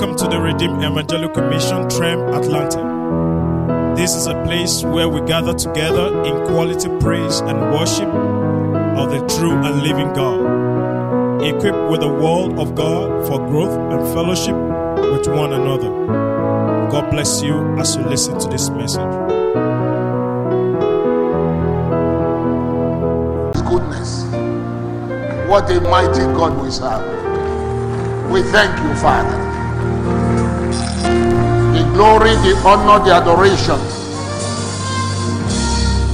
Welcome to the Redeemed Evangelical Mission TREM Atlanta. This is a place where we gather together in quality praise and worship of the true and living God, equipped with the Word of God for growth and fellowship with one another. God bless you as you listen to this message. Goodness. What a mighty God we serve. We thank you, Father. Glory, the honor, the adoration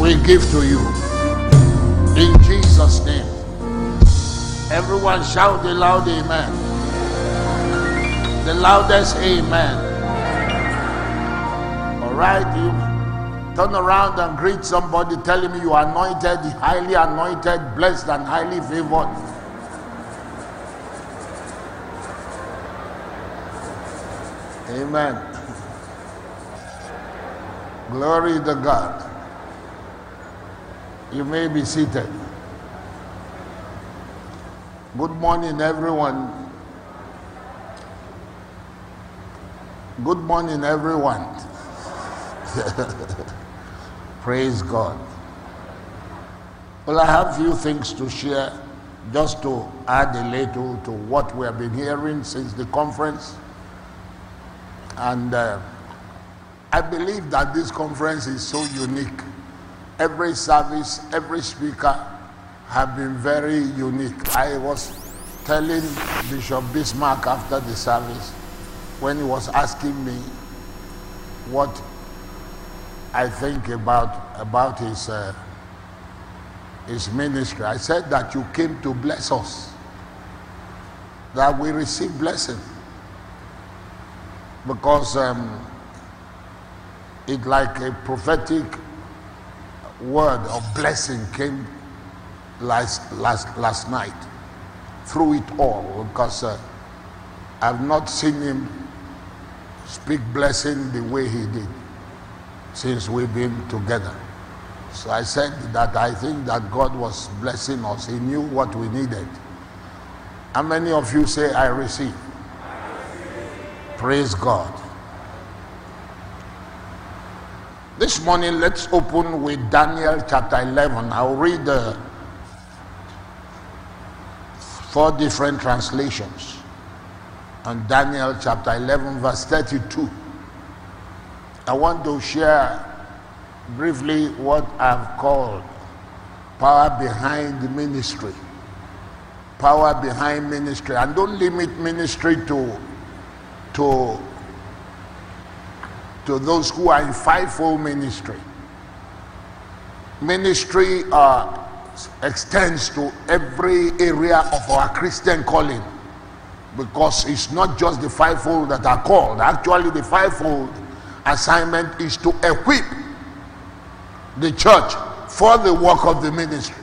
we give to you. In Jesus' name. Everyone shout the loud amen. The loudest amen. All right, you turn around and greet somebody, tell him you are anointed, highly anointed, blessed, and highly favored. Amen. Glory to God. You may be seated. Good morning, everyone. Good morning, everyone. Praise God. Well, I have few things to share just to add a little to what we have been hearing since the conference. And uh, I believe that this conference is so unique. Every service, every speaker have been very unique. I was telling Bishop Bismarck after the service when he was asking me what I think about about his uh, his ministry. I said that you came to bless us, that we receive blessing, because um, it like a prophetic word of blessing came last last last night through it all. Because uh, I've not seen him speak blessing the way he did since we've been together. So I said that I think that God was blessing us. He knew what we needed. How many of you say, I receive? Praise God. This morning, let's open with Daniel chapter 11. I'll read the four different translations. And Daniel chapter 11, verse 32. I want to share briefly what I've called power behind ministry. Power behind ministry. And don't limit ministry to, to, to those who are in fivefold ministry. Ministry uh, extends to every area of our Christian calling because it's not just the fivefold that are called. Actually, the fivefold assignment is to equip the church for the work of the ministry.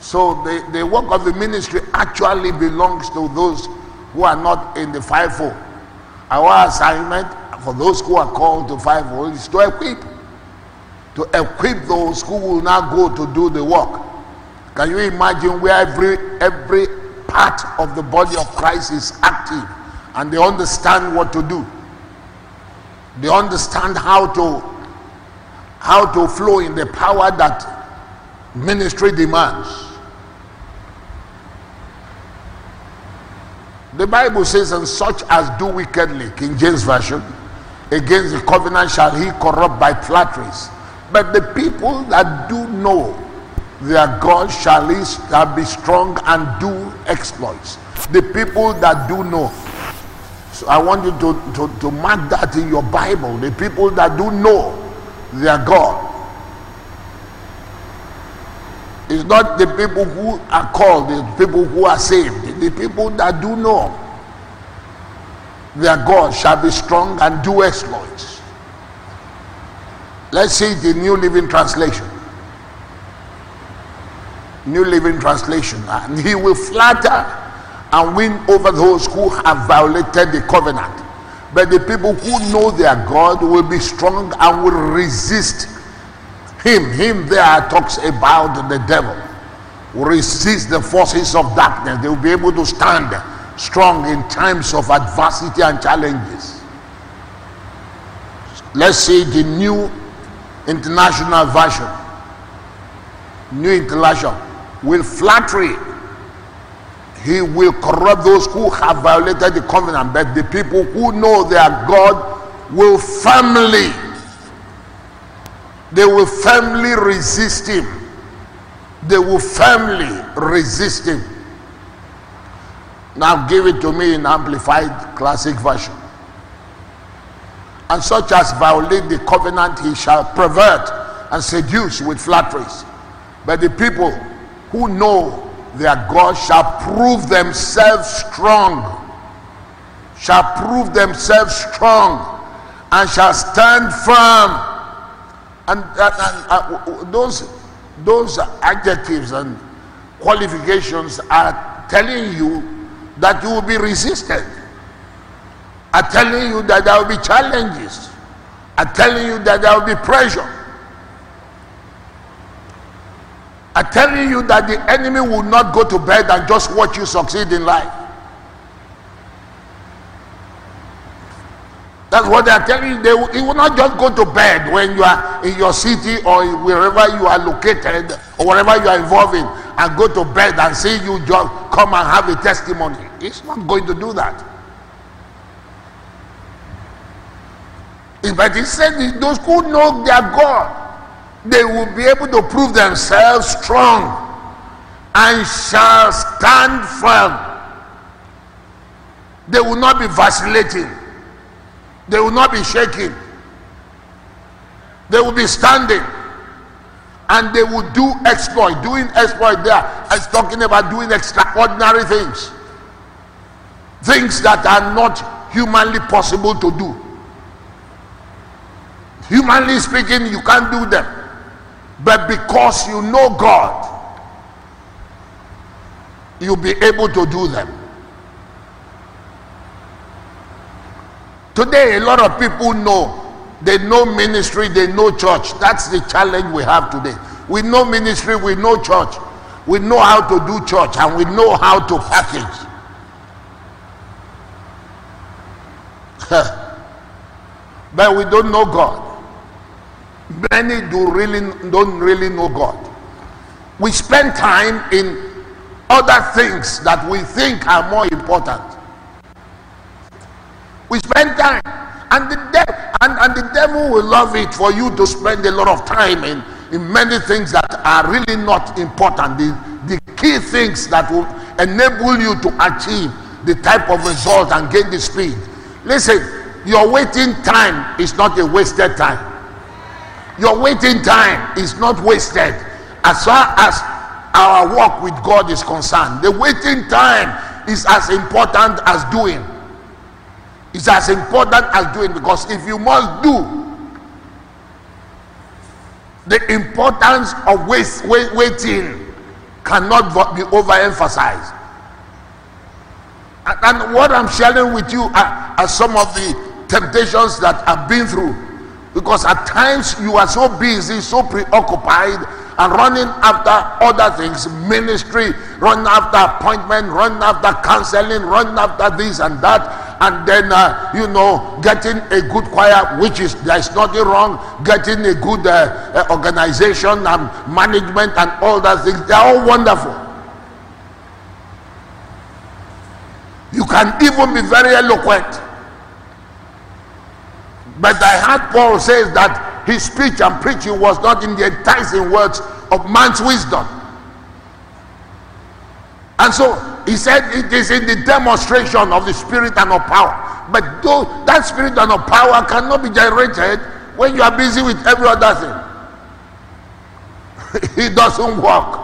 So the, the work of the ministry actually belongs to those who are not in the fivefold. Our assignment for those who are called to fivefold is to equip. To equip those who will now go to do the work. Can you imagine where every every part of the body of Christ is active and they understand what to do? They understand how to how to flow in the power that ministry demands. The Bible says, and such as do wickedly, King James Version, against the covenant shall he corrupt by flatteries. But the people that do know their God shall, he, shall be strong and do exploits. The people that do know. So I want you to, to, to mark that in your Bible. The people that do know their God. It's not the people who are called, the people who are saved. The people that do know their God shall be strong and do exploits. Let's see the New Living Translation. New Living Translation. And he will flatter and win over those who have violated the covenant. But the people who know their God will be strong and will resist him. Him there talks about the devil. Will resist the forces of darkness. They will be able to stand strong in times of adversity and challenges. Let's see the new international version. New international. Will flattery he will corrupt those who have violated the covenant, but the people who know their God will firmly, they will firmly resist him. They will firmly resist him. Now give it to me in amplified classic version. And such as violate the covenant, he shall pervert and seduce with flatteries. But the people who know their God shall prove themselves strong, shall prove themselves strong, and shall stand firm. And, uh, those, those adjectives and qualifications are telling you that you will be resisted. I'm telling you that there will be challenges, I'm telling you that there will be pressure I'm telling you that the enemy will not go to bed and just watch you succeed in life. That's what they are telling you. They will, will not just go to bed when you are in your city or wherever you are located or wherever you are involved in and go to bed and see you just come and have a testimony. He's not going to do that. But he said those who know their God they will be able to prove themselves strong and shall stand firm. They will not be vacillating. They will not be shaking. They will be standing. And they will do exploit. Doing exploit there is talking about doing extraordinary things. Things that are not humanly possible to do. Humanly speaking, you can't do them. But because you know God, you'll be able to do them. Today, a lot of people know. They know ministry, they know church. That's the challenge we have today. We know ministry, we know church. We know how to do church and we know how to package. but we don't know God. Many do really don't really know God. We spend time in other things that we think are more important. We spend time, and the devil and, and the devil will love it for you to spend a lot of time in, in many things that are really not important. The, the key things that will enable you to achieve the type of result and gain the speed. Listen, your waiting time is not a wasted time. Your waiting time is not wasted as far as our work with God is concerned. The waiting time is as important as doing. It's as important as doing because if you must do, the importance of wait, wait, waiting cannot be overemphasized. And, and what I'm sharing with you are, are some of the temptations that I've been through because at times you are so busy, so preoccupied, and running after other things ministry, running after appointment, running after counseling, running after this and that. And then, uh, you know, getting a good choir, which is there's nothing wrong, getting a good uh, uh, organization and management and all that things, they're all wonderful. You can even be very eloquent but I heard Paul says that his speech and preaching was not in the enticing words of man's wisdom. And so he said it is in the demonstration of the spirit and of power. But though that spirit and of power cannot be generated when you are busy with every other thing. it doesn't work.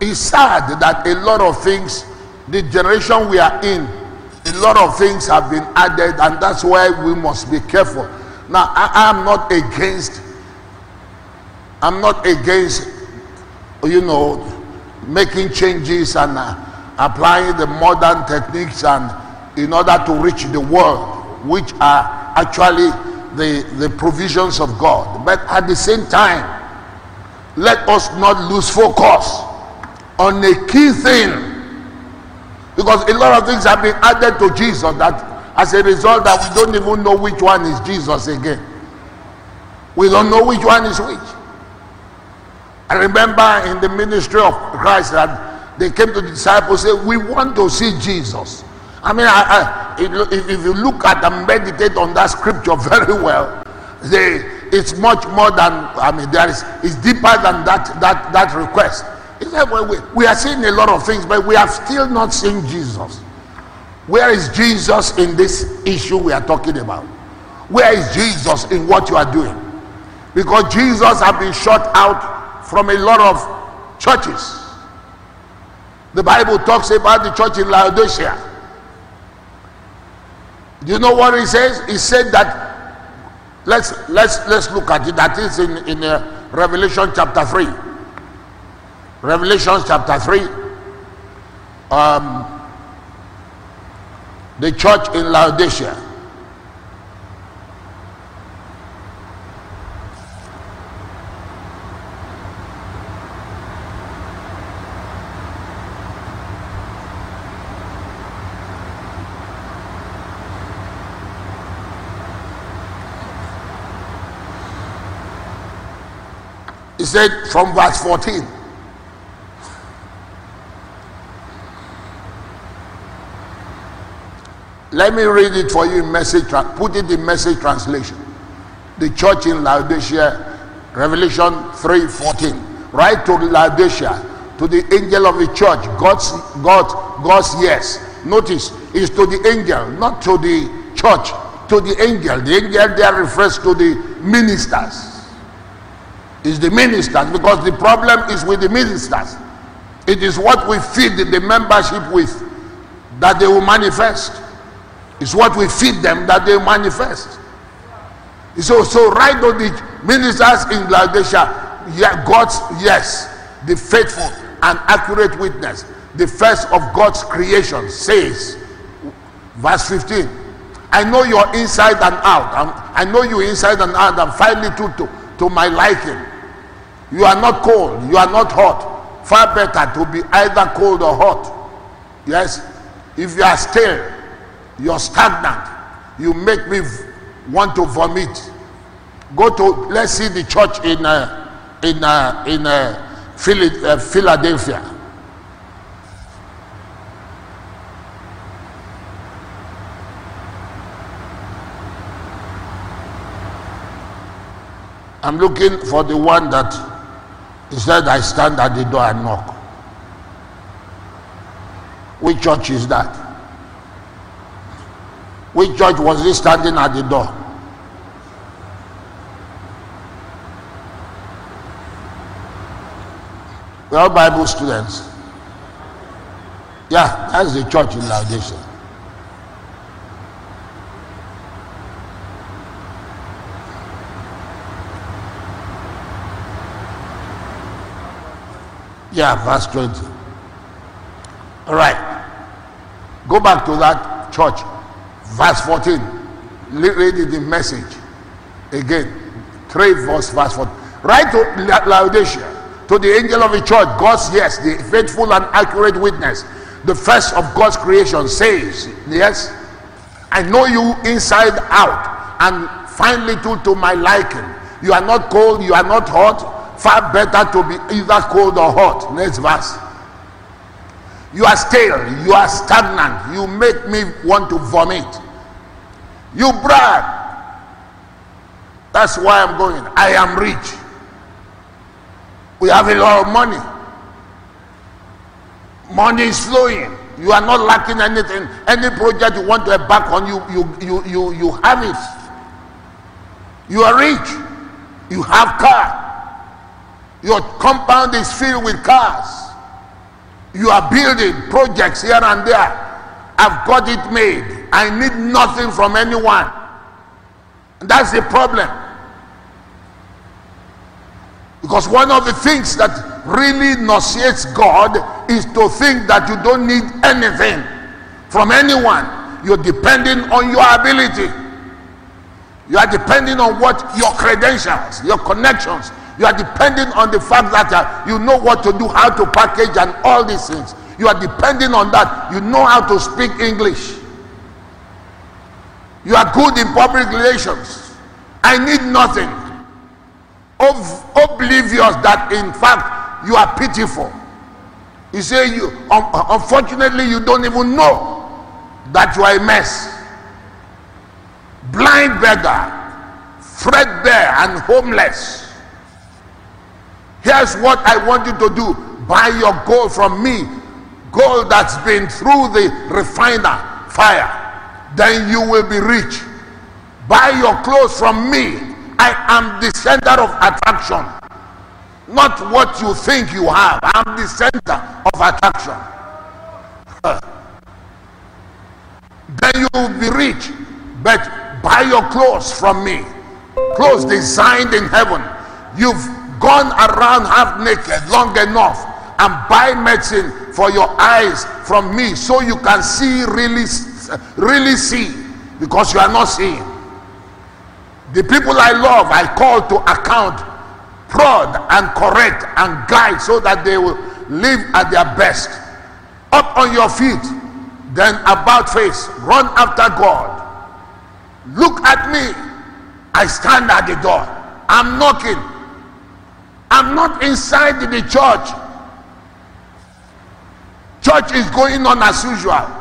It's sad that a lot of things, the generation we are in, a lot of things have been added, and that's why we must be careful. Now, I am not against, I'm not against, you know, making changes and uh, applying the modern techniques and in order to reach the world, which are actually the, the provisions of God. But at the same time, let us not lose focus on a key thing. Because a lot of things have been added to Jesus that as a result that we don't even know which one is Jesus again. We don't know which one is which. I remember in the ministry of Christ that they came to the disciples say, "We want to see Jesus." I mean, I, I, if, you look at and meditate on that scripture very well, they, it's much more than I mean, there is it's deeper than that that that request. Like, well, we, we are seeing a lot of things, but we have still not seen Jesus. Where is Jesus in this issue we are talking about? Where is Jesus in what you are doing? Because Jesus has been shut out from a lot of churches. The Bible talks about the church in Laodicea. Do you know what he says? He said that let's let's let's look at it. That is in in uh, Revelation chapter three. Revelation chapter three. Um, the church in Laodicea. He said from verse 14. Let me read it for you in message, put it in message translation. The church in Laodicea, Revelation 3:14. Write to Laodicea, to the angel of the church, God's God, God's yes. Notice, is to the angel, not to the church, to the angel. The angel there refers to the ministers. Is the ministers because the problem is with the ministers. It is what we feed the membership with that they will manifest. It's what we feed them that they manifest. So, so right on the ministers in Laodicea, God's yes, the faithful and accurate witness, the first of God's creation says, verse 15, I know you're inside and out. I know you inside and out. I'm finely to, to, to my liking. You are not cold. You are not hot. Far better to be either cold or hot. Yes. If you are stale, you're stagnant. You make me want to vomit. Go to let's see the church in uh, in uh, in uh, uh Philadelphia. I'm looking for the one that he said I stand at the door and knock. Which church is that? Which church was he standing at the door? We're all Bible students. Yeah, that's the church in Laodicea. Yeah, verse 20. All right. Go back to that church. Verse 14 read the message again. 3 verse verse 14 write to laodicea to the angel of the church. God's yes the faithful and accurate witness. The first of god's creation says yes i know you inside out and finely to to my liking. You are not cold you are not hot far better to be either cold or hot next verse you are stale. You are stagnant. You make me want to vomit. You brag. That's why I'm going. I am rich. We have a lot of money. Money is flowing. You are not lacking anything. Any project you want to embark on, you, you, you, you, you have it. You are rich. You have car. Your compound is filled with cars. You are building projects here and there. I've got it made. I need nothing from anyone. That's the problem. Because one of the things that really nauseates God is to think that you don't need anything from anyone. You're depending on your ability. You are depending on what your credentials, your connections, You are depending on the fact that uh, you know what to do, how to package, and all these things. You are depending on that. You know how to speak English. You are good in public relations. I need nothing. Ob- oblivious that in fact you are pitiful. You say you um, unfortunately you don't even know that you are a mess. Blind beggar, threadbare and homeless. Here's what I want you to do. Buy your gold from me. Gold that's been through the refiner fire. Then you will be rich. Buy your clothes from me. I am the center of attraction. Not what you think you have. I'm the center of attraction. then you will be rich. But buy your clothes from me. Clothes designed in heaven. You've gone around half naked long enough and buy medicine for your eyes from me so you can see really really see because you are not seeing. The people i love i call to account prod and correct and guide so that they will live at their best. Up on your feet then about face run after god. Look at me i stand at the door. I'm knocking i'm not inside the church church is going on as usual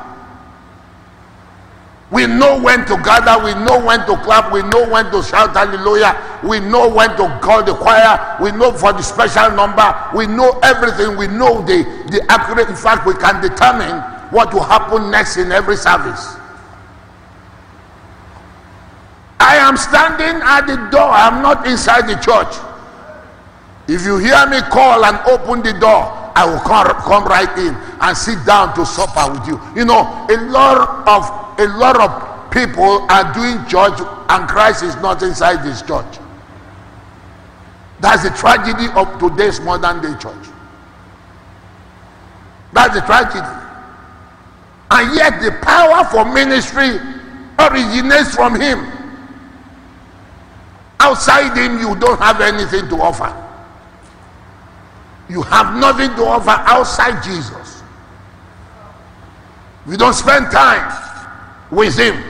we know when to gather, we know when to clap, we know when to shout hallelujah, we know when to call the choir, we know for the special number, we know everything, we know the, the accurate, in fact, we can determine what will happen next in every service. I am standing at the door, I'm not inside the church. If you hear me call and open the door, I will come, come right in and sit down to supper with you. You know, a lot of a lot of people are doing church and Christ is not inside this church. That's the tragedy of today's modern day church. That's the tragedy. And yet the power for ministry originates from him. Outside him, you don't have anything to offer. You have nothing to offer outside Jesus. We don't spend time with him.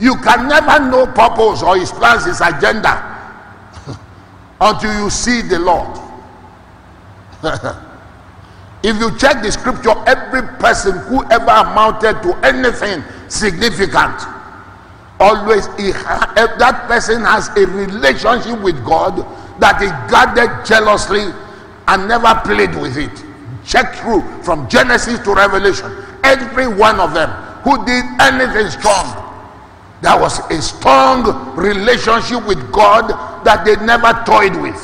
You can never know purpose or his plans, his agenda until you see the Lord. if you check the scripture, every person who ever amounted to anything significant, always he eh, that person has a relationship with God that he guarded jealously and never played with it. Check through from Genesis to Revelation. Every one of them who did anything strong. There was a strong relationship with God that they never toyed with.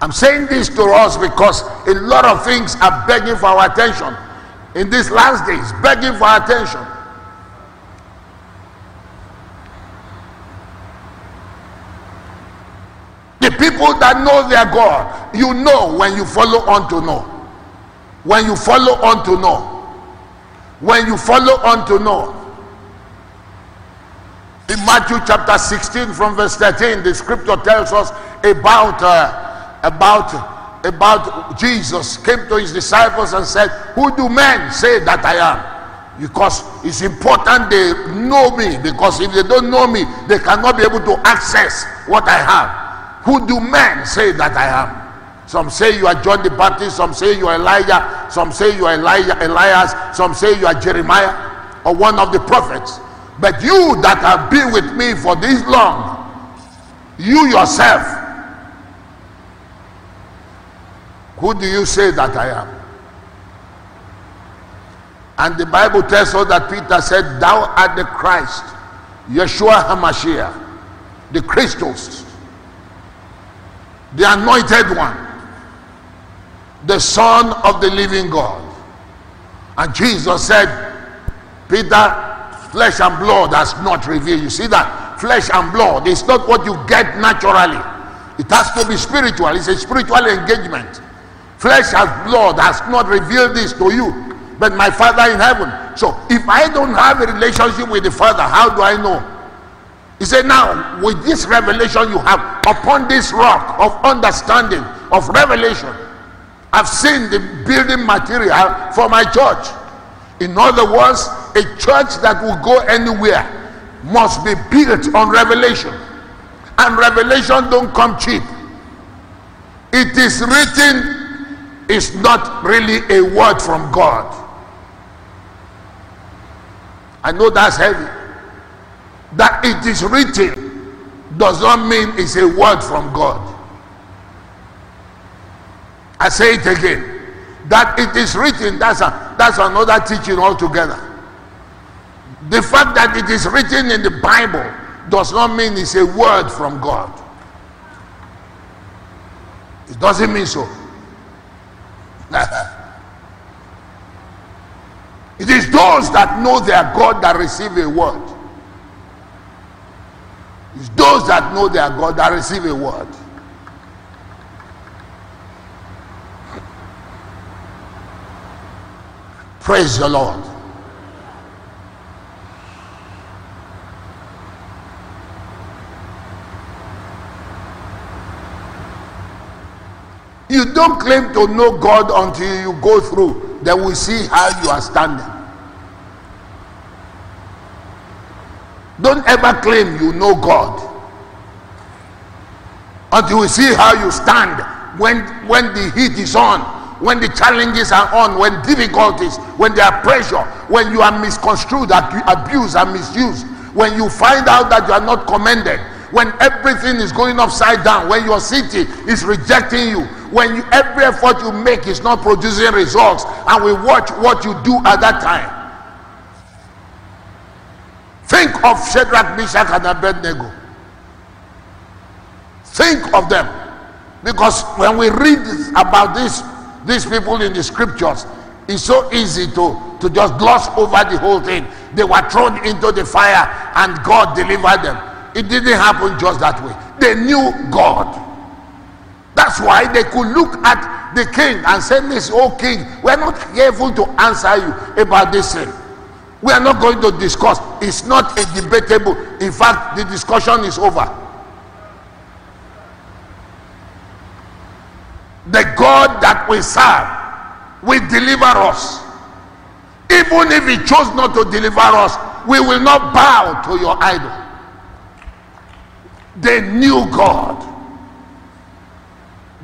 I'm saying this to us because a lot of things are begging for our attention in these last days, begging for attention. People that know their God, you know when you follow on to know. When you follow on to know when you follow on to know. In Matthew chapter 16 from verse 13, the scripture tells us about uh, about about Jesus came to his disciples and said, "Who do men say that I am?" Because it's important they know me. Because if they don't know me, they cannot be able to access what I have. Who do men say that I am? Some say you are John the Baptist, some say you are Elijah, some say you are Elijah, Elias, some say you are Jeremiah or one of the prophets. But you that have been with me for this long, you yourself, who do you say that I am? And the Bible tells us that Peter said, Thou art the Christ, Yeshua HaMashiach, the Christos, the anointed one the Son of the living God. And Jesus said, Peter, flesh and blood has not revealed. You see that? Flesh and blood is not what you get naturally. It has to be spiritual. It's a spiritual engagement. Flesh and blood has not revealed this to you, but my Father in heaven. So if I don't have a relationship with the Father, how do I know? He said, Now, with this revelation you have, upon this rock of understanding, of revelation, I've seen the building material for my church. In other words, a church that will go anywhere must be built on revelation. And revelation don't come cheap. It is written, it's not really a word from God. I know that's heavy. That it is written does not mean it's a word from God. I say it again. That it is written, that's, a, that's another teaching altogether. The fact that it is written in the Bible does not mean it's a word from God. It doesn't mean so. it is those that know their God that receive a word. It's those that know their God that receive a word. Praise the Lord. You don't claim to know God until you go through. Then we see how you are standing. Don't ever claim you know God until we see how you stand when when the heat is on when the challenges are on, when difficulties, when there are pressure, when you are misconstrued, abused, and misused, when you find out that you are not commended, when everything is going upside down, when your city is rejecting you, when you, every effort you make is not producing results, and we watch what you do at that time. Think of Shadrach, Meshach, and Abednego. Think of them. Because when we read about this these people in the scriptures, it's so easy to, to just gloss over the whole thing. They were thrown into the fire and God delivered them. It didn't happen just that way. They knew God. That's why they could look at the king and say, This, oh king, we're not careful to answer you about this thing. We are not going to discuss. It's not a debatable. In fact, the discussion is over. the God that we serve will deliver us. Even if He chose not to deliver us, we will not bow to your idol. They knew God.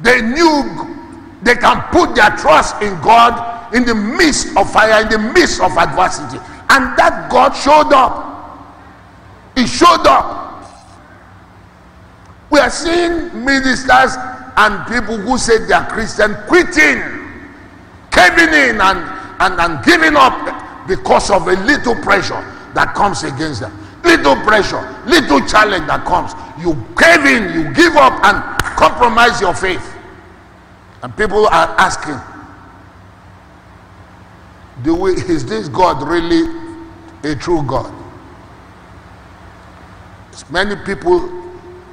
They knew they can put their trust in God in the midst of fire, in the midst of adversity. And that God showed up. He showed up. We are seeing ministers and people who say they are Christian quitting, caving in and, and, and giving up because of a little pressure that comes against them. Little pressure, little challenge that comes. You cave in, you give up and compromise your faith. And people are asking, do we, is this God really a true God? Many people,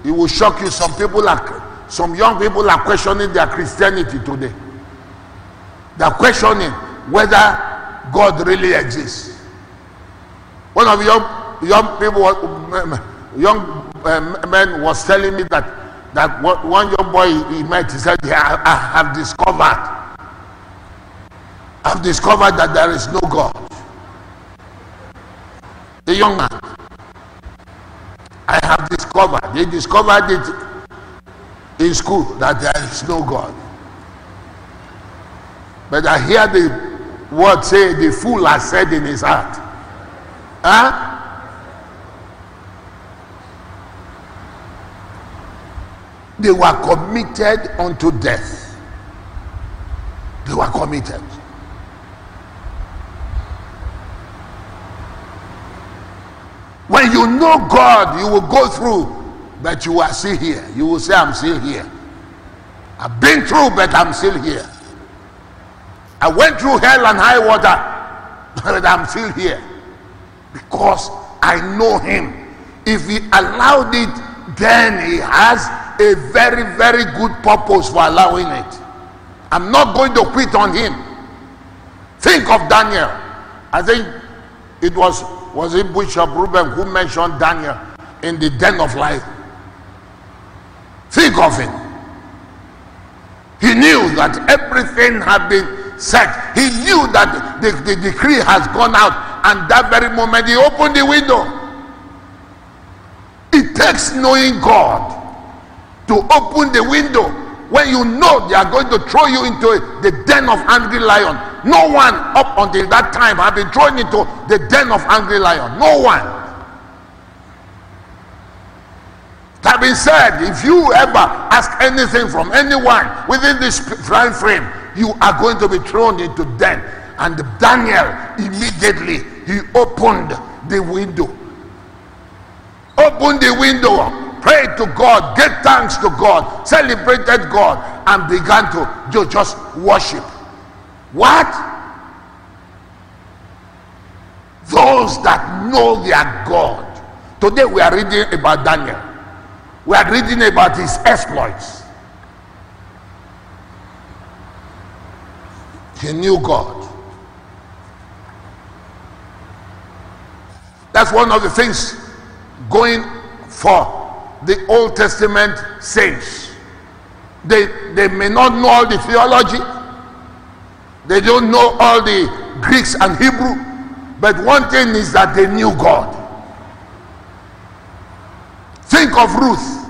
it will shock you. Some people are some young people are questioning their Christianity today. They're questioning whether God really exists. One of young young people, young uh, men, was telling me that that one young boy he met, he said, yeah, I have discovered, I've discovered that there is no God. The young man, I have discovered, they discovered it in school that there is no God. But I hear the word say, the fool has said in his heart. Huh? They were committed unto death. They were committed. When you know God, you will go through but you are still here. You will say, I'm still here. I've been through, but I'm still here. I went through hell and high water, but I'm still here. Because I know him. If he allowed it, then he has a very, very good purpose for allowing it. I'm not going to quit on him. Think of Daniel. I think it was was it Bishop Reuben who mentioned Daniel in the den of life. Think of it. He knew that everything had been set. He knew that the, the decree has gone out, and that very moment he opened the window. It takes knowing God to open the window when you know they are going to throw you into the den of angry lion. No one up until that time had been thrown into the den of angry lion. No one. That being said, if you ever ask anything from anyone within this time frame, you are going to be thrown into den. And Daniel immediately he opened the window. Opened the window, prayed to God, gave thanks to God, celebrated God, and began to just worship. What? Those that know their God. Today we are reading about Daniel. We are reading about his exploits. He knew God. That's one of the things going for the Old Testament saints. They, they may not know all the theology, they don't know all the Greeks and Hebrew, but one thing is that they knew God. Think of Ruth,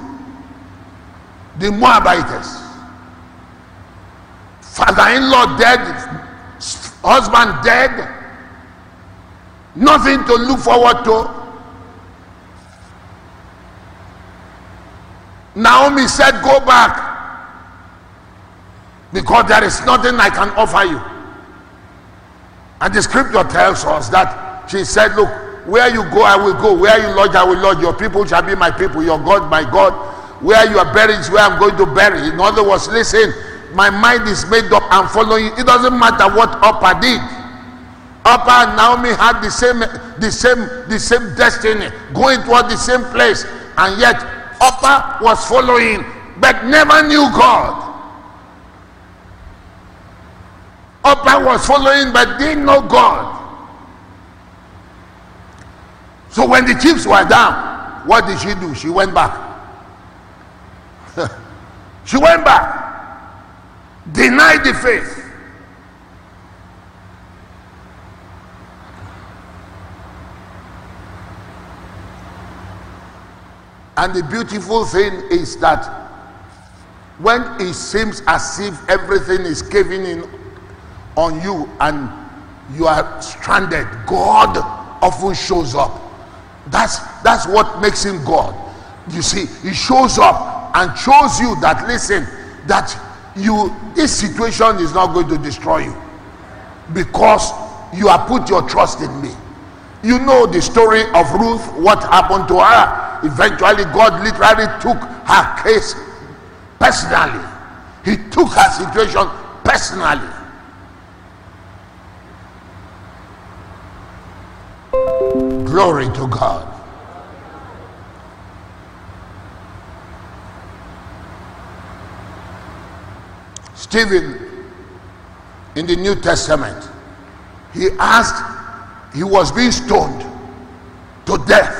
the Moabitess. Father in law dead, husband dead, nothing to look forward to. Naomi said, Go back because there is nothing I can offer you. And the scripture tells us that she said, Look, where you go, I will go. Where you lodge, I will lodge. Your people shall be my people. Your God, my God. Where you are buried is where I'm going to bury. In other words, listen, my mind is made up. I'm following. It doesn't matter what Orpah did. Orpah and Naomi had the same, the same, the same destiny, going toward the same place, and yet Orpah was following, but never knew God. Orpah was following, but didn't know God. So when the chips were down, what did she do? She went back. she went back, denied the faith. And the beautiful thing is that when it seems as if everything is caving in on you and you are stranded, God often shows up. That's that's what makes him God. You see, he shows up and shows you that listen, that you this situation is not going to destroy you because you have put your trust in me. You know the story of Ruth, what happened to her. Eventually, God literally took her case personally. He took her situation personally. Glory to God. Stephen in the New Testament, he asked, he was being stoned to death.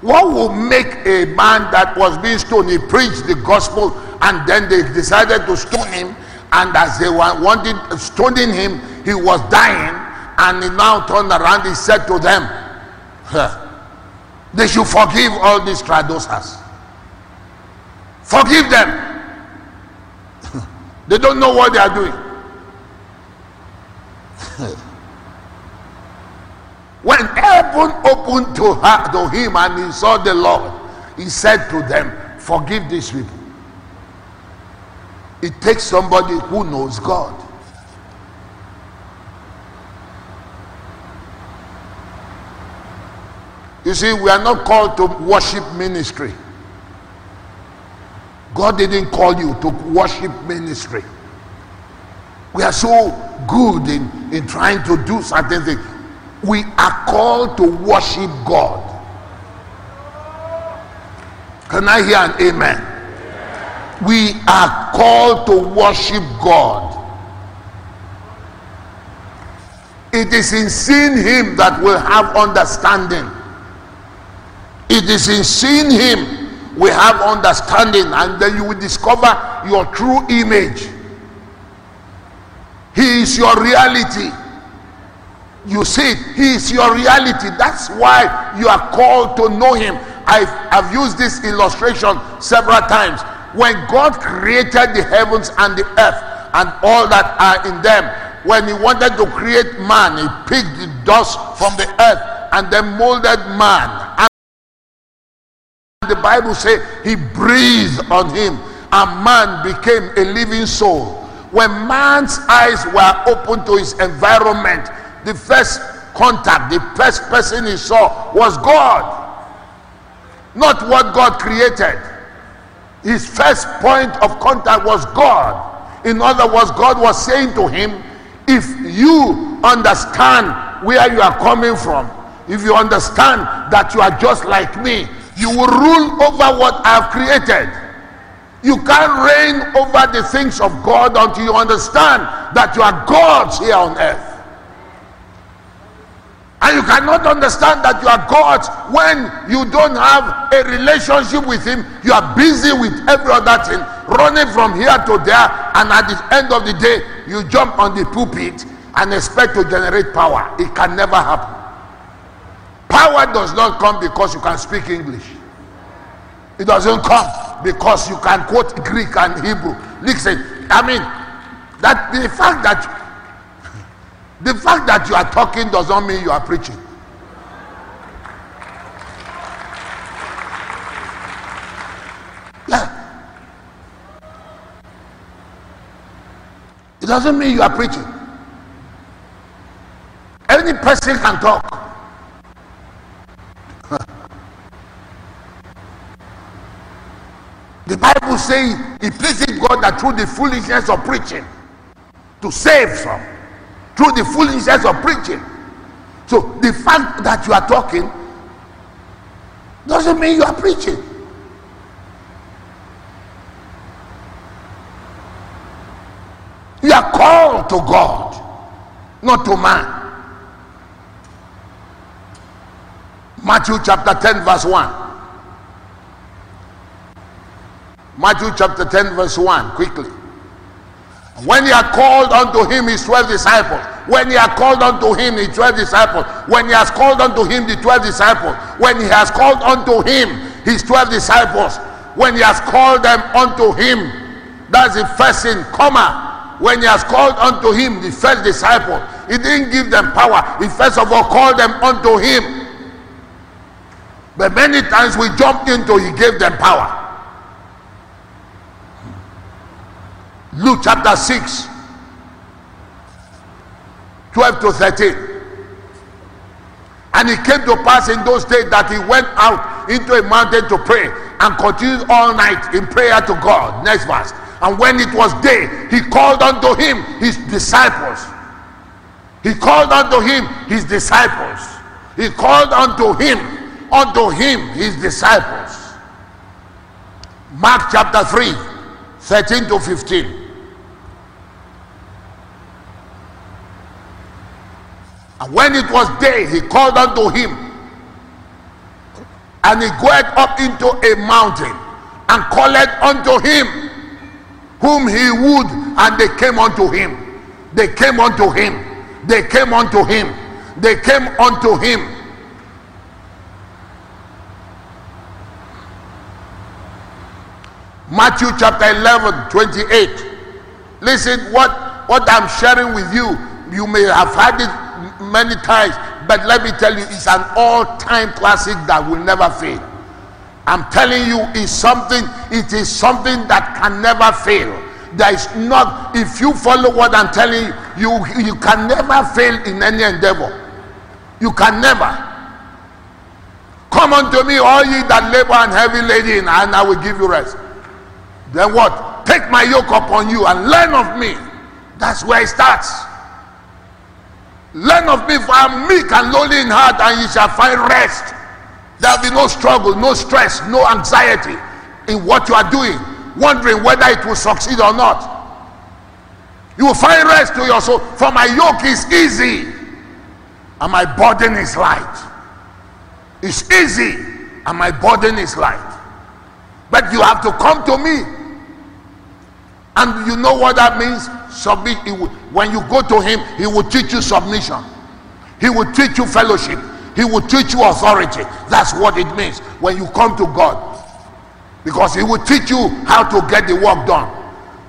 What will make a man that was being stoned? He preached the gospel and then they decided to stone him. And as they were wanted stoning him, he was dying. And he now turned around. He said to them, They should forgive all these tradosas. Forgive them. they don't know what they are doing. when heaven opened to her to him and he saw the Lord, he said to them, Forgive these people. It takes somebody who knows God. You see, we are not called to worship ministry. God didn't call you to worship ministry. We are so good in, in trying to do certain things. We are called to worship God. Can I hear an amen? We are called to worship God. It is in seeing Him that we'll have understanding. It is in seeing him we have understanding, and then you will discover your true image. He is your reality. You see He is your reality. That's why you are called to know Him. I've, I've used this illustration several times. When God created the heavens and the earth and all that are in them, when He wanted to create man, He picked the dust from the earth and then molded man. The Bible says He breathed on him, and man became a living soul. When man's eyes were open to his environment, the first contact, the first person he saw was God, not what God created. His first point of contact was God. In other words, God was saying to him, If you understand where you are coming from, if you understand that you are just like me, you will rule over what I have created. You can't reign over the things of God until you understand that you are God's here on earth. And you cannot understand that you are God's when you don't have a relationship with Him. You are busy with every other thing, running from here to there, and at the end of the day, you jump on the pulpit and expect to generate power. It can never happen. Power does not come because you can speak English. It doesn't come because you can quote Greek and Hebrew. Listen, I mean, that the fact that the fact that you are talking does not mean you are preaching. Yeah. It doesn't mean you are preaching. Any person can talk. The Bible says it pleases God that through the foolishness of preaching to save some through the foolishness of preaching. So the fact that you are talking doesn't mean you are preaching. You are called to God, not to man. Matthew chapter 10, verse 1. Matthew chapter 10, verse 1, quickly. When he had called unto him his 12 disciples, when he had called unto him his 12 disciples, when he has called unto him the 12 disciples, when he has called unto him his 12 disciples, when he has called them unto him, that's the first thing, comma. When he has called unto him the first disciple, he didn't give them power. He first of all called them unto him. But many times we jump into he gave them power. Luke chapter 6, 12 to 13. And it came to pass in those days that he went out into a mountain to pray and continued all night in prayer to God. Next verse. And when it was day, he called unto him his disciples. He called unto him his disciples. He called unto him, unto him his disciples. Mark chapter 3, 13 to 15. And when it was day, he called unto him. And he goeth up into a mountain and called unto him whom he would, and they came unto him. They came unto him. They came unto him. They came unto him. Matthew chapter 11, 28. Listen, what, what I'm sharing with you, you may have had it many times, but let me tell you, it's an all-time classic that will never fail. I'm telling you, it's something, it is something that can never fail. There is not, if you follow what I'm telling you, you, you can never fail in any endeavor. You can never. Come unto me, all ye that labor and heavy laden, and I will give you rest. Then what? Take my yoke upon you and learn of me. That's where it starts. Learn of me, for I am meek and lowly in heart, and ye shall find rest. There will be no struggle, no stress, no anxiety in what you are doing, wondering whether it will succeed or not. You will find rest to your soul. For my yoke is easy, and my burden is light. It's easy, and my burden is light. But you have to come to me. And you know what that means? Submit. Will, when you go to him, he will teach you submission. He will teach you fellowship. He will teach you authority. That's what it means when you come to God. Because he will teach you how to get the work done.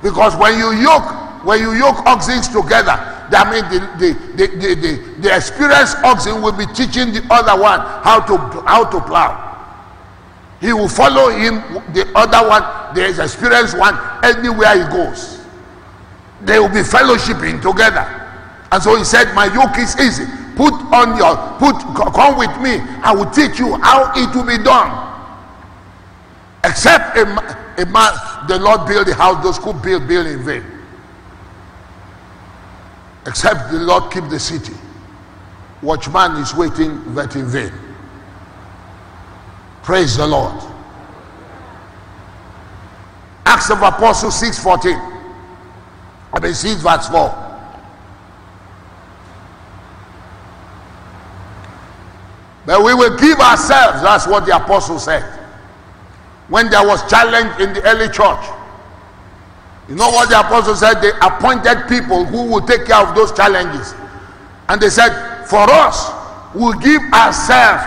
Because when you yoke, when you yoke oxen together, that means the, the, the, the, the, the experienced oxen will be teaching the other one how to how to plow. He will follow him, the other one, the experienced one, anywhere he goes. They will be fellowshipping together. And so he said, My yoke is easy. Put on your, put, come with me. I will teach you how it will be done. Except a, a man, the Lord build the house, those who build, build in vain. Except the Lord keep the city. Watchman is waiting, but in vain. Praise the Lord. Acts of Apostles 6 14. I mean, 6 verse 4. But we will give ourselves. That's what the apostle said. When there was challenge in the early church. You know what the apostle said? They appointed people who would take care of those challenges. And they said, For us, we'll give ourselves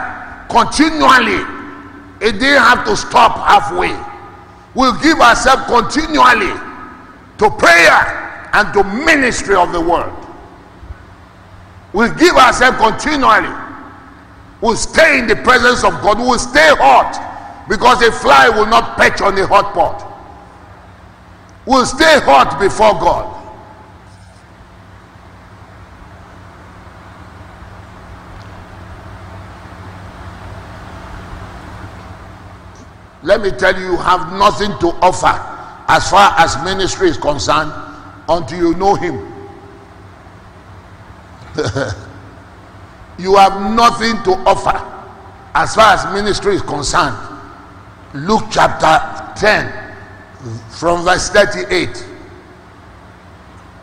continually it didn't have to stop halfway. We'll give ourselves continually to prayer and to ministry of the word. We'll give ourselves continually. We'll stay in the presence of God. We'll stay hot because a fly will not perch on a hot pot. We'll stay hot before God. Let me tell you, you have nothing to offer as far as ministry is concerned until you know Him. you have nothing to offer as far as ministry is concerned. Luke chapter 10, from verse 38.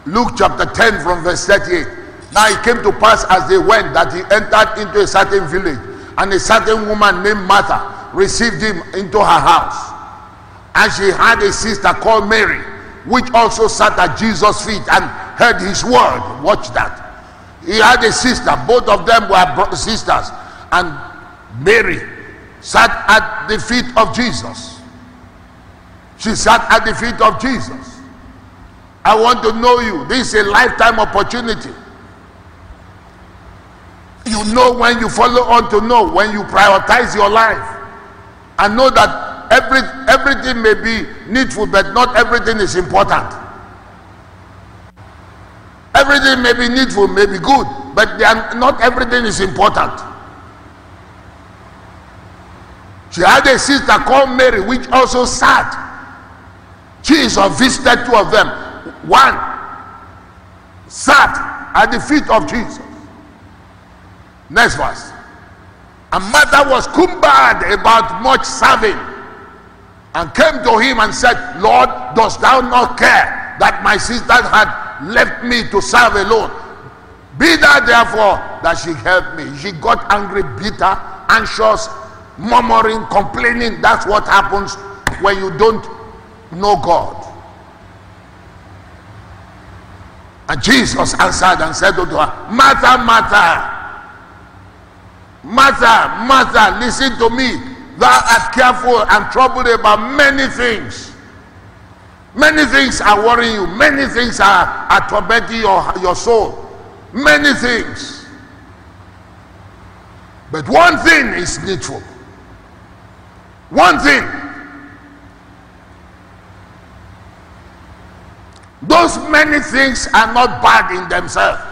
Luke chapter 10, from verse 38. Now it came to pass as they went that he entered into a certain village, and a certain woman named Martha received him into her house. And she had a sister called Mary, which also sat at Jesus' feet and heard his word. Watch that. He had a sister, both of them were sisters. And Mary sat at the feet of Jesus. She sat at the feet of Jesus. I want to know you. This is a lifetime opportunity. You know when you follow on to know, when you prioritize your life and know that every, everything may be needful, but not everything is important. Everything may be needful, may be good, but are, not everything is important. She had a sister called Mary, which also sat. Jesus visited two of them. One sat at the feet of Jesus. Next verse. And Martha was cumbered about much serving and came to him and said, Lord, dost thou not care that my sister had left me to serve alone? Be thou therefore that she help me. She got angry, bitter, anxious, murmuring, complaining. That's what happens when you don't know God. And Jesus answered and said unto her, Martha, Martha, Martha, Martha, listen to me. Thou art careful and troubled about many things. Many things are worrying you. Many things are, are tormenting your, your soul. Many things. But one thing is needful. One thing. Those many things are not bad in themselves.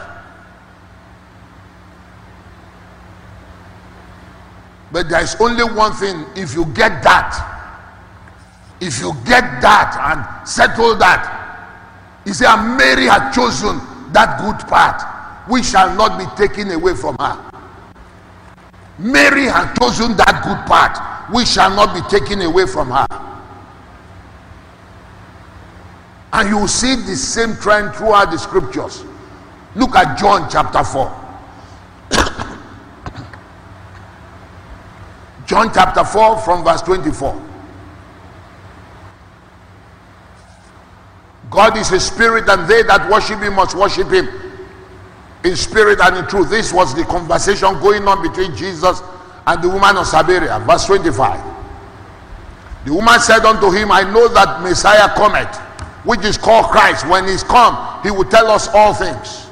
But there is only one thing if you get that, if you get that and settle that, he said, Mary had chosen that good part, which shall not be taken away from her. Mary had chosen that good part, which shall not be taken away from her. And you see the same trend throughout the scriptures. Look at John chapter 4. John chapter 4 from verse 24. God is a spirit, and they that worship him must worship him in spirit and in truth. This was the conversation going on between Jesus and the woman of Samaria. Verse 25. The woman said unto him, I know that Messiah cometh, which is called Christ. When he's come, he will tell us all things.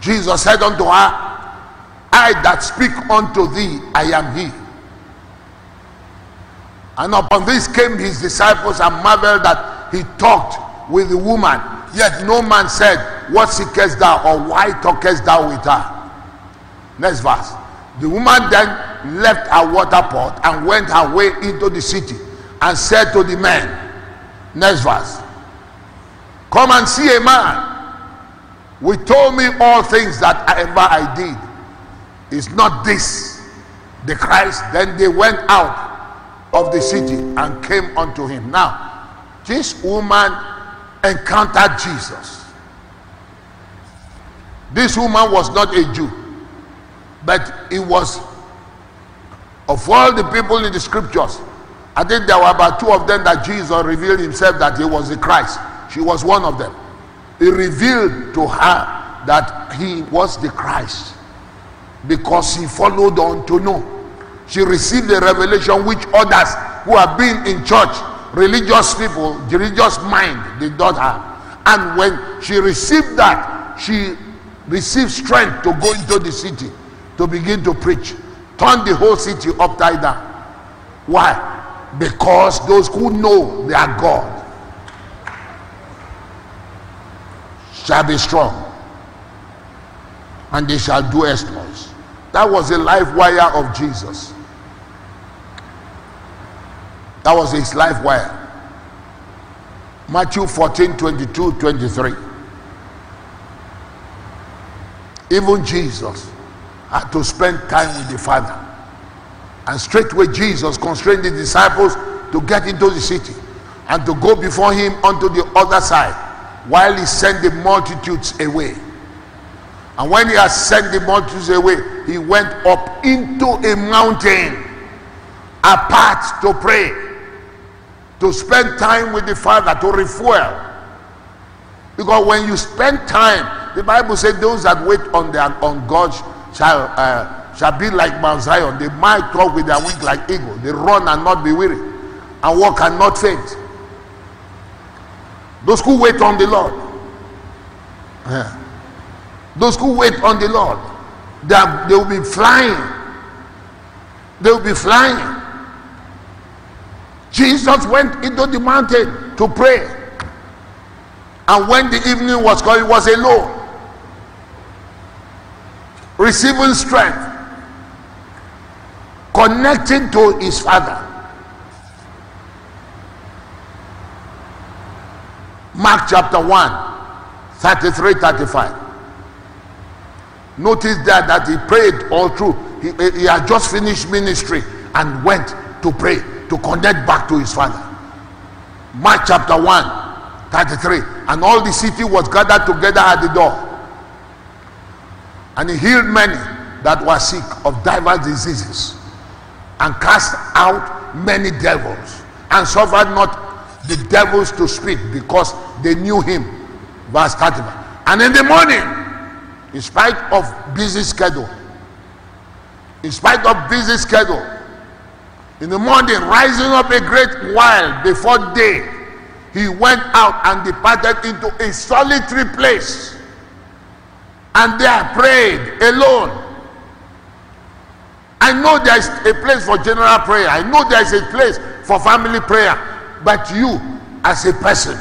Jesus said unto her, I that speak unto thee, I am he. And upon this came his disciples and marveled that he talked with the woman. Yet no man said, What seekest thou, or why talkest thou with her? Next verse. The woman then left her water pot and went her way into the city and said to the men, Next verse. Come and see a man. We told me all things that ever I did. Is not this the Christ? Then they went out of the city and came unto him. Now, this woman encountered Jesus. This woman was not a Jew, but it was of all the people in the scriptures. I think there were about two of them that Jesus revealed himself that he was the Christ. She was one of them. He revealed to her that he was the Christ because he followed on to know. She received the revelation which others who have been in church, religious people, religious mind, did not have. And when she received that, she received strength to go into the city to begin to preach, turn the whole city upside down. Why? Because those who know their God shall be strong and they shall do exploits. That was the life wire of Jesus. That was his life wire. Matthew 14 22 23. Even Jesus had to spend time with the Father. And straightway Jesus constrained the disciples to get into the city and to go before him unto the other side while he sent the multitudes away. And when he had sent the multitudes away, he went up into a mountain apart to pray, to spend time with the Father, to refuel. Because when you spend time, the Bible said those that wait on their on God shall uh, shall be like Mount Zion. They might talk with their wings like eagle. They run and not be weary, and walk and not faint. Those who wait on the Lord. Yeah. Those who wait on the Lord, they, are, they will be flying. They will be flying. Jesus went into the mountain to pray. And when the evening was coming, he was alone, receiving strength connecting to his father. Mark chapter 1, 33 35. Notice that that he prayed all through. He, he had just finished ministry and went to pray to connect back to his father. Mark chapter 1, 33. And all the city was gathered together at the door. And he healed many that were sick of divers diseases and cast out many devils and suffered not the devils to speak because they knew him. Verse 35. And in the morning, in spite of busy schedule, in spite of busy schedule, in the morning, rising up a great while before day, he went out and departed into a solitary place and there prayed alone I know there's a place for general prayer. I know there's a place for family prayer. But you, as a person,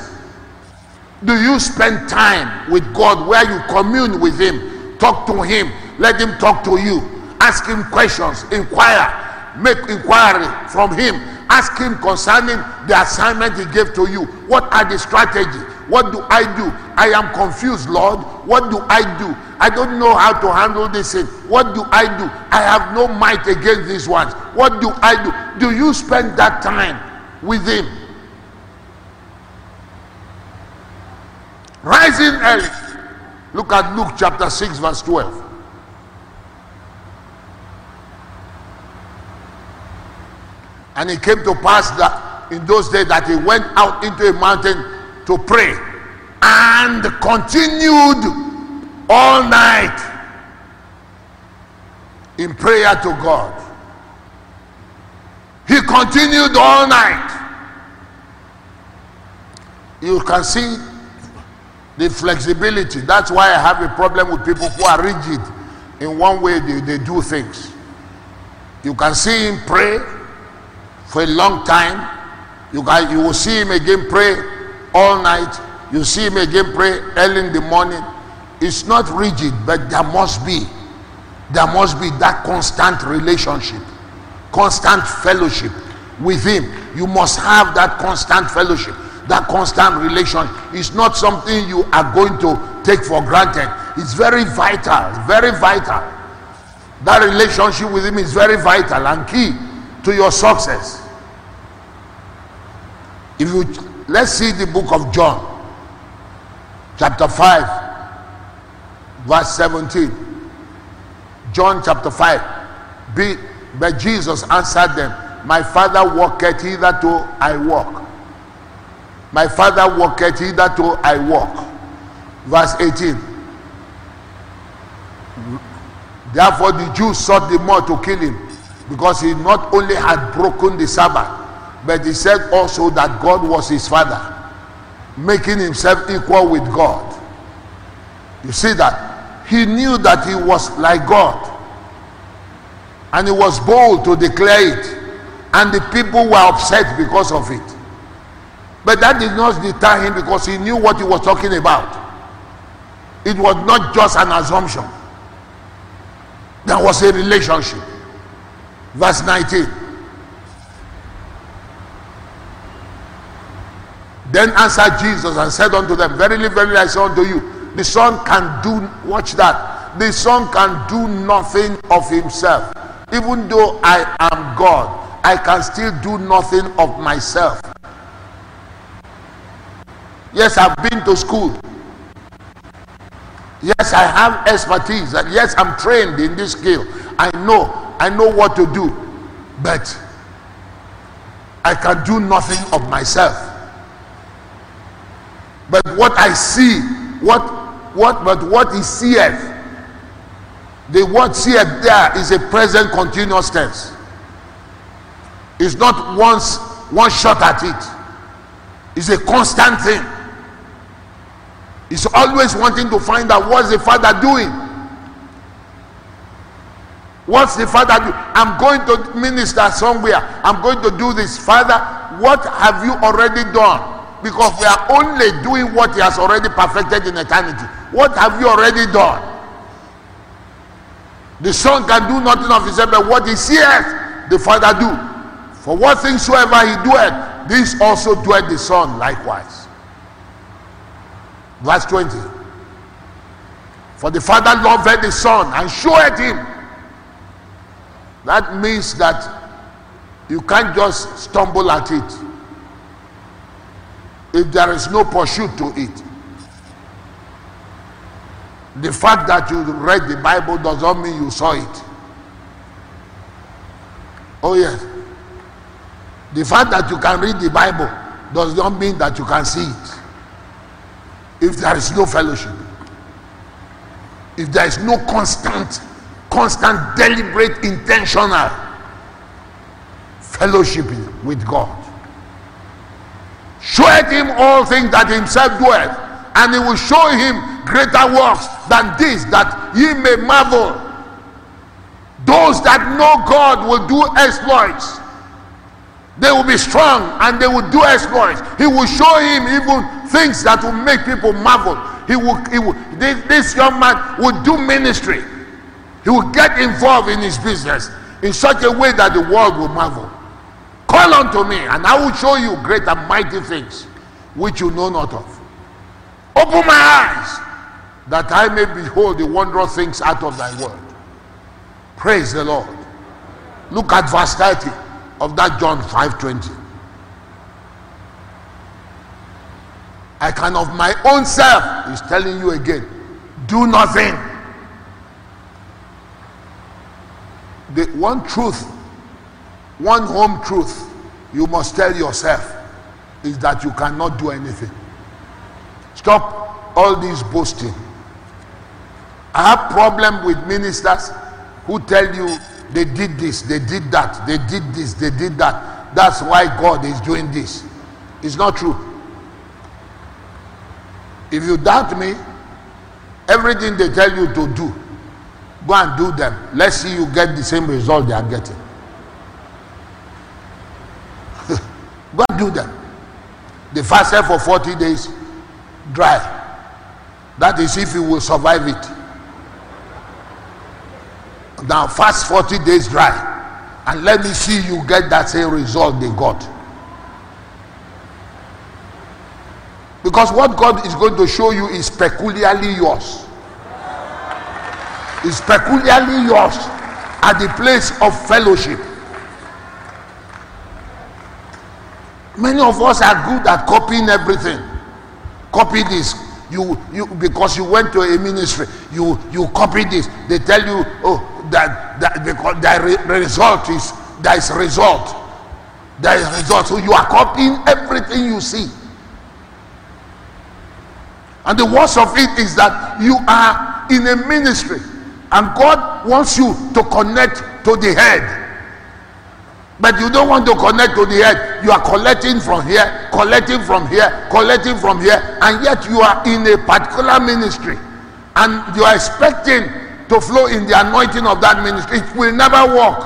do you spend time with God where you commune with Him, talk to Him, let Him talk to you, ask Him questions, inquire, make inquiry from Him, ask Him concerning the assignment He gave to you? What are the strategies? What do I do? I am confused, Lord. What do I do? I don't know how to handle this thing. What do I do? I have no might against these ones. What do I do? Do you spend that time with Him? Rising early. Look at Luke chapter 6, verse 12. And it came to pass that in those days that he went out into a mountain to pray and continued all night in prayer to God. He continued all night. You can see the flexibility. That's why I have a problem with people who are rigid in one way they, they do things. You can see him pray for a long time. You, can, you will see him again pray all night. You see him again pray early in the morning. It's not rigid, but there must be. There must be that constant relationship, constant fellowship with him. You must have that constant fellowship that constant relation is not something you are going to take for granted. It's very vital, very vital. That relationship with Him is very vital and key to your success. If you let's see the book of John, chapter 5, verse 17. John chapter 5. Be, but Jesus answered them, My father walketh hitherto I walk my father walketh hitherto I walk. Verse 18. Therefore the Jews sought the more to kill him because he not only had broken the Sabbath, but he said also that God was his father, making himself equal with God. You see that? He knew that he was like God. And he was bold to declare it. And the people were upset because of it. But that did not deter him because he knew what he was talking about. It was not just an assumption, there was a relationship. Verse 19. Then answered Jesus and said unto them, Verily, verily, I say unto you, the Son can do, watch that, the Son can do nothing of himself. Even though I am God, I can still do nothing of myself. Yes, I've been to school. Yes, I have expertise. And Yes, I'm trained in this skill. I know, I know what to do. But I can do nothing of myself. But what I see, what what but what is seeth, the word seeth there is a present continuous tense. It's not once one shot at it. It's a constant thing. He's always wanting to find out what's the father doing. What's the father do? I'm going to minister somewhere. I'm going to do this. Father, what have you already done? Because we are only doing what he has already perfected in eternity. What have you already done? The son can do nothing of himself, but what he sees the father do. For what things soever he doeth, this also doeth the son likewise. Verse 20. For the Father loved the Son and showed him. That means that you can't just stumble at it. If there is no pursuit to it. The fact that you read the Bible does not mean you saw it. Oh, yes. The fact that you can read the Bible does not mean that you can see it if there is no fellowship, if there is no constant, constant, deliberate, intentional fellowship with God. Showeth him all things that himself doeth, and he will show him greater works than this, that ye may marvel. Those that know God will do exploits. They will be strong and they will do exploits. He will show him even things that will make people marvel. He will, he will this, this young man will do ministry. He will get involved in his business in such a way that the world will marvel. Call unto me, and I will show you great and mighty things which you know not of. Open my eyes that I may behold the wondrous things out of thy word. Praise the Lord. Look at verse 30 of that John 5:20. I can of my own self, he's telling you again, do nothing. The one truth one home truth you must tell yourself is that you cannot do anything. Stop all this boasting. I have problem with ministers who tell you they did this, they did that, they did this, they did that. That's why God is doing this. It's not true. If you doubt me, everything they tell you to do, go and do them. Let's see you get the same result they are getting. Go and do them. They fasted for 40 days, dry. That is if you will survive it. Now fast 40 days dry. And let me see you get that same result they got. Because what God is going to show you is peculiarly yours. Is peculiarly yours at the place of fellowship. Many of us are good at copying everything. Copy this. You, you because you went to a ministry, you you copy this. They tell you, oh, that that because the result is there is result. There is result. So you are copying everything you see. And the worst of it is that you are in a ministry and God wants you to connect to the head. But you don't want to connect to the head. You are collecting from here, collecting from here, collecting from here, and yet you are in a particular ministry and you are expecting to flow in the anointing of that ministry. It will never work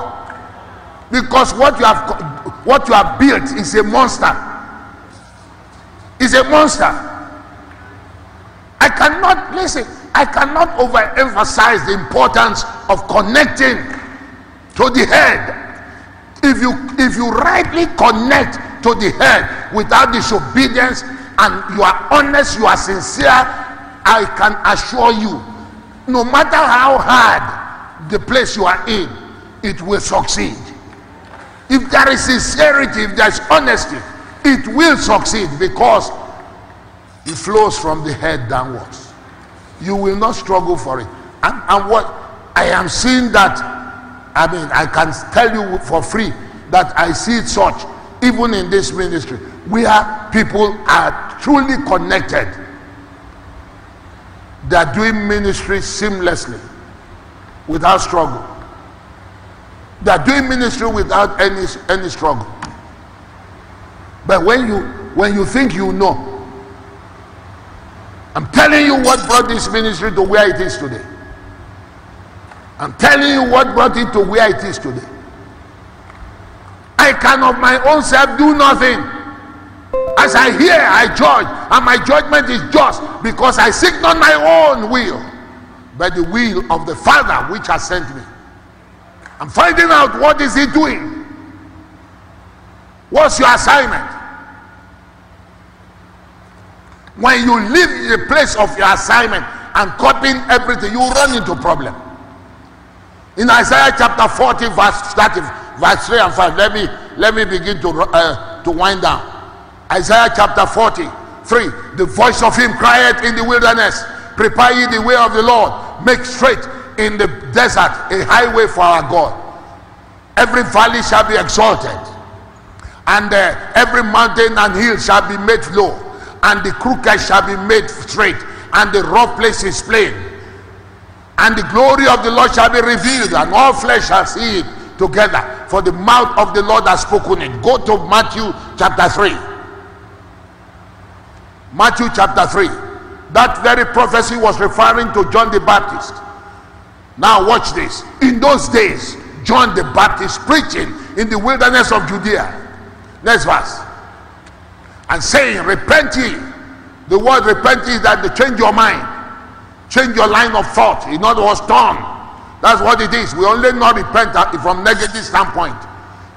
because what you have what you have built is a monster. Is a monster. I cannot listen. I cannot overemphasize the importance of connecting to the head. If you if you rightly connect to the head without disobedience and you are honest, you are sincere, I can assure you, no matter how hard the place you are in, it will succeed. If there is sincerity, if there is honesty, it will succeed because it flows from the head downwards. You will not struggle for it. And, and what I am seeing that, I mean, I can tell you for free that I see it such, even in this ministry, where people are truly connected. They are doing ministry seamlessly, without struggle. They are doing ministry without any, any struggle. But when you when you think you know, I'm telling you what brought this ministry to where it is today. I'm telling you what brought it to where it is today. I can of my own self do nothing. As I hear, I judge, and my judgment is just because I seek not my own will, but the will of the Father which has sent me. I'm finding out what is he doing. What's your assignment? When you leave the place of your assignment and copying everything, you run into problem. In Isaiah chapter 40, verse starting verse 3 and 5. Let me let me begin to uh, to wind down. Isaiah chapter 40, 3. The voice of him cried in the wilderness, Prepare ye the way of the Lord, make straight in the desert a highway for our God. Every valley shall be exalted, and uh, every mountain and hill shall be made low and the crooked shall be made straight, and the rough places plain. And the glory of the Lord shall be revealed, and all flesh shall see it together. For the mouth of the Lord has spoken it. Go to Matthew chapter 3. Matthew chapter 3. That very prophecy was referring to John the Baptist. Now, watch this. In those days, John the Baptist preaching in the wilderness of Judea. Next verse and saying, Repent ye. The word repent is that they change your mind, change your line of thought. In other words, turn. That's what it is. We only not repent from negative standpoint.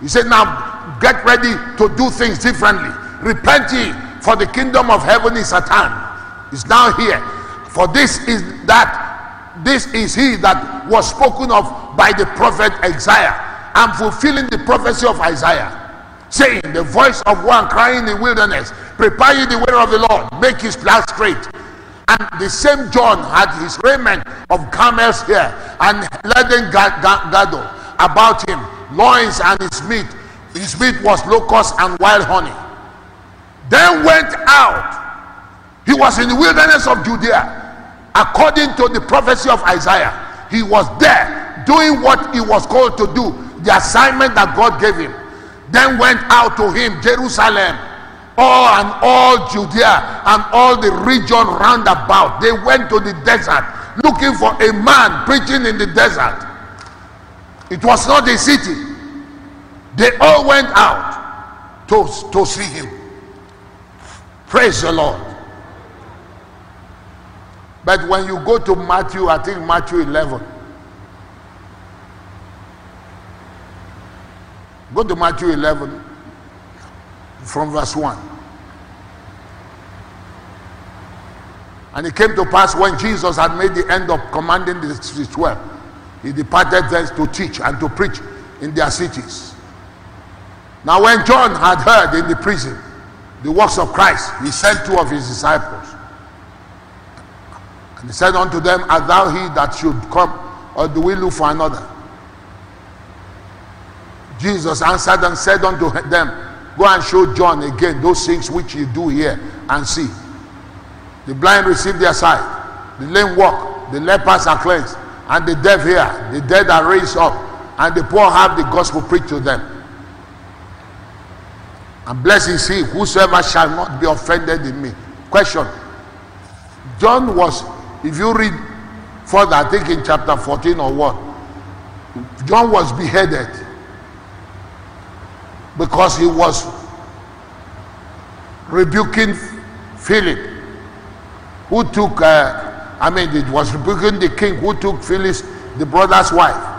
He said, Now get ready to do things differently. Repent ye, for the kingdom of heaven is at hand. It's now here. For this is that this is he that was spoken of by the prophet Isaiah. I'm fulfilling the prophecy of Isaiah saying, The voice of one crying in the wilderness, Prepare ye the way of the Lord, make his path straight. And the same John had his raiment of camel's hair and leaden girdle about him, loins and his meat His meat was locust and wild honey. Then went out. He was in the wilderness of Judea. According to the prophecy of Isaiah, he was there doing what he was called to do, the assignment that God gave him. Then went out to him Jerusalem, all and all Judea and all the region round about. They went to the desert looking for a man preaching in the desert. It was not a city. They all went out to, to see him. Praise the Lord. But when you go to Matthew, I think Matthew 11, go to Matthew 11 from verse 1. And it came to pass when Jesus had made the end of commanding the twelve, he departed thence to teach and to preach in their cities. Now, when John had heard in the prison the works of Christ, he sent two of his disciples. And he said unto them, Art thou he that should come, or do we look for another? Jesus answered and said unto them, Go and show John again those things which you do here and see. The blind receive their sight, the lame walk, the lepers are cleansed, and the deaf hear, the dead are raised up, and the poor have the gospel preached to them. And blessed is he whosoever shall not be offended in me. Question John was, if you read further, I think in chapter 14 or what, John was beheaded because he was rebuking Philip, who took, uh, I mean, it was rebuking the king who took Philip, the brother's wife.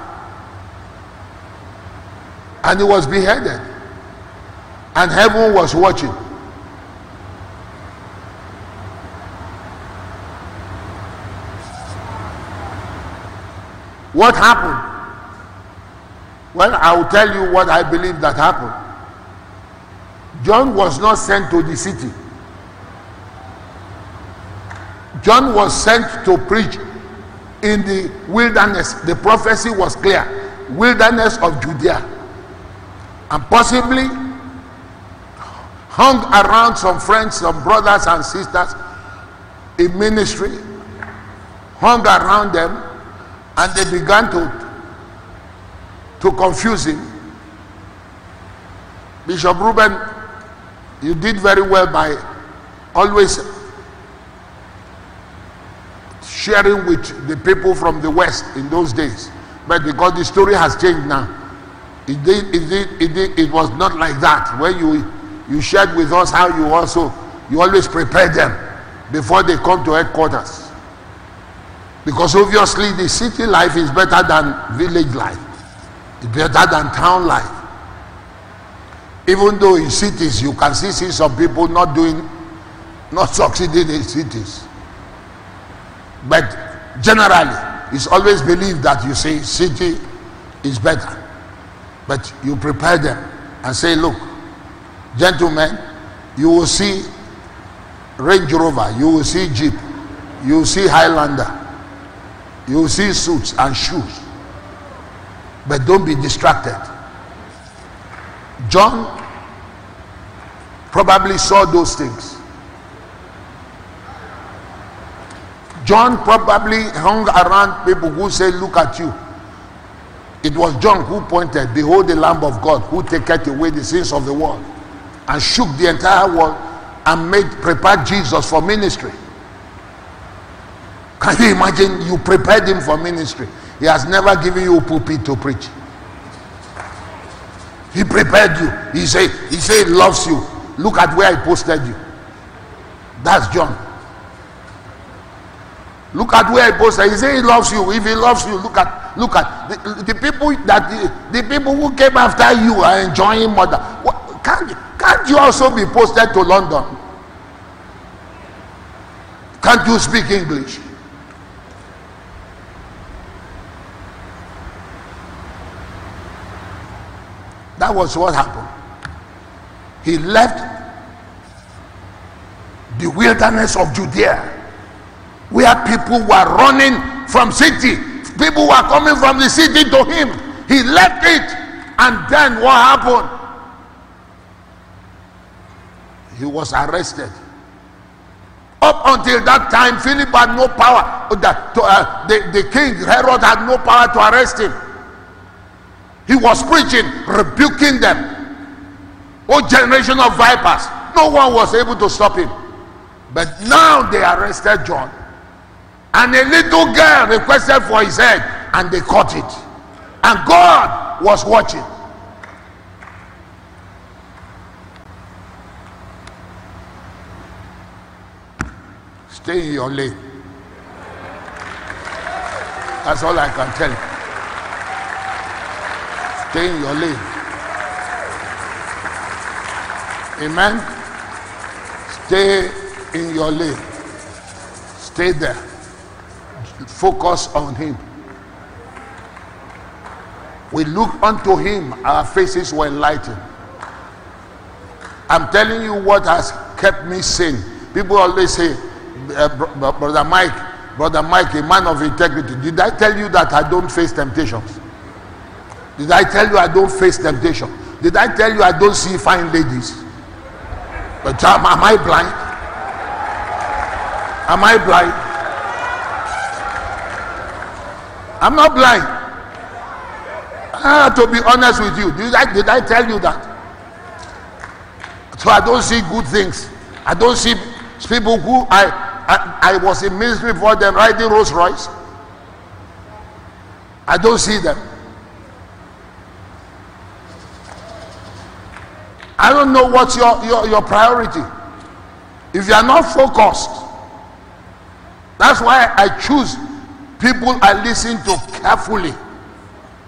And he was beheaded. And heaven was watching. What happened? Well, I will tell you what I believe that happened. John was not sent to the city. John was sent to preach in the wilderness. The prophecy was clear wilderness of Judea. And possibly hung around some friends, some brothers and sisters in ministry, hung around them, and they began to, to confuse him. Bishop Reuben, you did very well by always sharing with the people from the West in those days. But because the story has changed now, it, did, it, did, it, did, it was not like that. When you, you shared with us how you also, you always prepare them before they come to headquarters. Because obviously the city life is better than village life. It's better than town life. Even though in cities you can see, see some people not doing, not succeeding in cities. But generally, it's always believed that you say city is better. But you prepare them and say, look, gentlemen, you will see Range Rover, you will see Jeep, you will see Highlander, you will see suits and shoes. But don't be distracted. John probably saw those things. John probably hung around people who say, Look at you. It was John who pointed, Behold the Lamb of God who taketh away the sins of the world, and shook the entire world and made prepared Jesus for ministry. Can you imagine you prepared him for ministry? He has never given you a pulpit to preach. He prepared you. He said, He said he loves you. Look at where he posted you. That's John. Look at where he posted. He said he loves you. If he loves you, look at look at the, the people that the, the people who came after you are enjoying more than what, can't, can't you also be posted to London? Can't you speak English? That was what happened. He left the wilderness of Judea where people were running from city. People were coming from the city to him. He left it. And then what happened? he was arrested. Up until that time, Philip had no power. The, uh, the, the king, Herod, had no power to arrest him. He was preaching, rebuking them. O generation of vipers. No one was able to stop him. But now they arrested John. And a little girl requested for his head, and they caught it. And God was watching. Stay in your lane. That's all I can tell you. Stay in your lane. Amen. Stay in your lane. Stay there. Focus on Him. We look unto Him, our faces were enlightened. I'm telling you what has kept me sane. People always say, uh, Brother Mike, Brother Mike, a man of integrity. Did I tell you that I don't face temptations? Did I tell you I don't face temptation? Did I tell you I don't see fine ladies? But am, am I blind? Am I blind? I'm not blind. Ah, to be honest with you, did I, did I tell you that? So I don't see good things. I don't see people who I, I, I was in ministry for them riding Rolls Royce. I don't see them. I don't know what's your, your, your priority. If you are not focused, that's why I choose people I listen to carefully.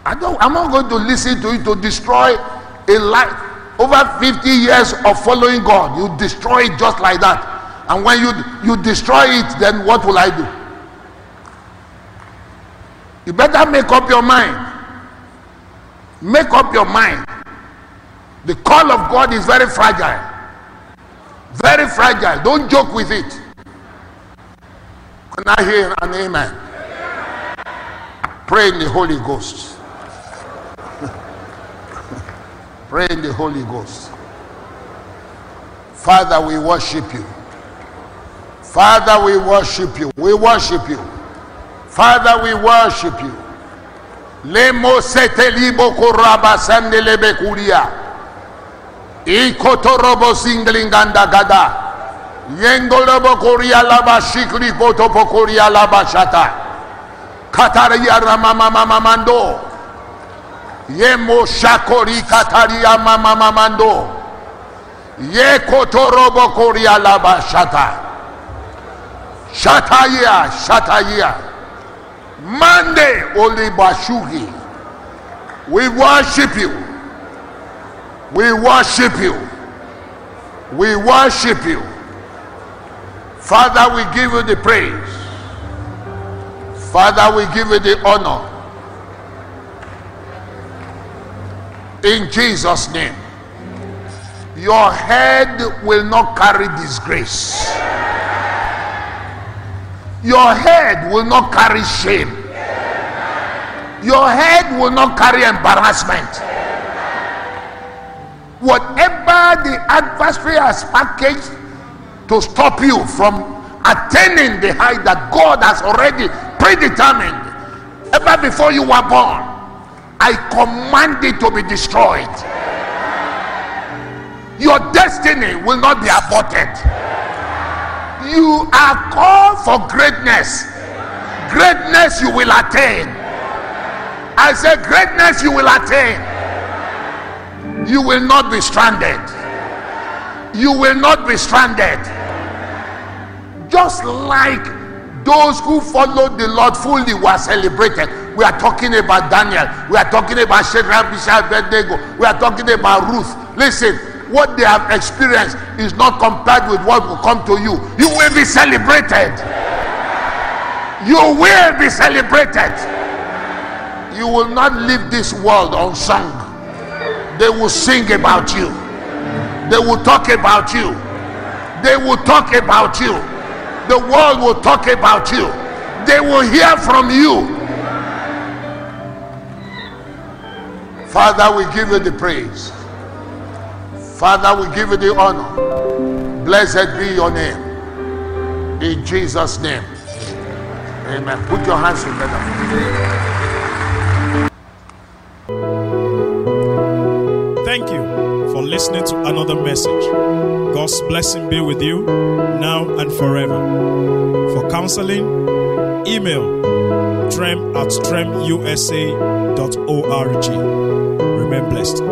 I don't, I'm not going to listen to it to destroy a life. Over 50 years of following God, you destroy it just like that. And when you, you destroy it, then what will I do? You better make up your mind. Make up your mind. The call of God is very fragile. Very fragile. Don't joke with it. Can I hear an amen? Pray in the Holy Ghost. Pray in the Holy Ghost. Father, we worship you. Father, we worship you. We worship you. Father, we worship you. Lemo. ikotorobo singlinganda gada. Yengolobo korialaba shikli potopo korialaba shata. Kataria ramamamamamando yemo shakori kataria mamamamando ye kotorobo korialaba shata. Shataya shataya mande olibashugi we worship you. We worship you. We worship you. Father, we give you the praise. Father, we give you the honor. In Jesus' name. Your head will not carry disgrace. Your head will not carry shame. Your head will not carry embarrassment. Whatever the adversary has packaged to stop you from attaining the height that God has already predetermined, ever before you were born, I command it to be destroyed. Your destiny will not be aborted. You are called for greatness. Greatness you will attain. I say, greatness you will attain. You will not be stranded. You will not be stranded. Just like those who followed the Lord fully were celebrated. We are talking about Daniel. We are talking about Shadrach, Meshach, Abednego. We are talking about Ruth. Listen, what they have experienced is not compared with what will come to you. You will be celebrated. You will be celebrated. You will not leave this world unsung. They will sing about you. They will talk about you. They will talk about you. The world will talk about you. They will hear from you. Father, we give you the praise. Father, we give you the honor. Blessed be your name. In Jesus' name. Amen. Put your hands together. Listening to another message. God's blessing be with you now and forever. For counseling, email trem at tremusa.org. Remain blessed.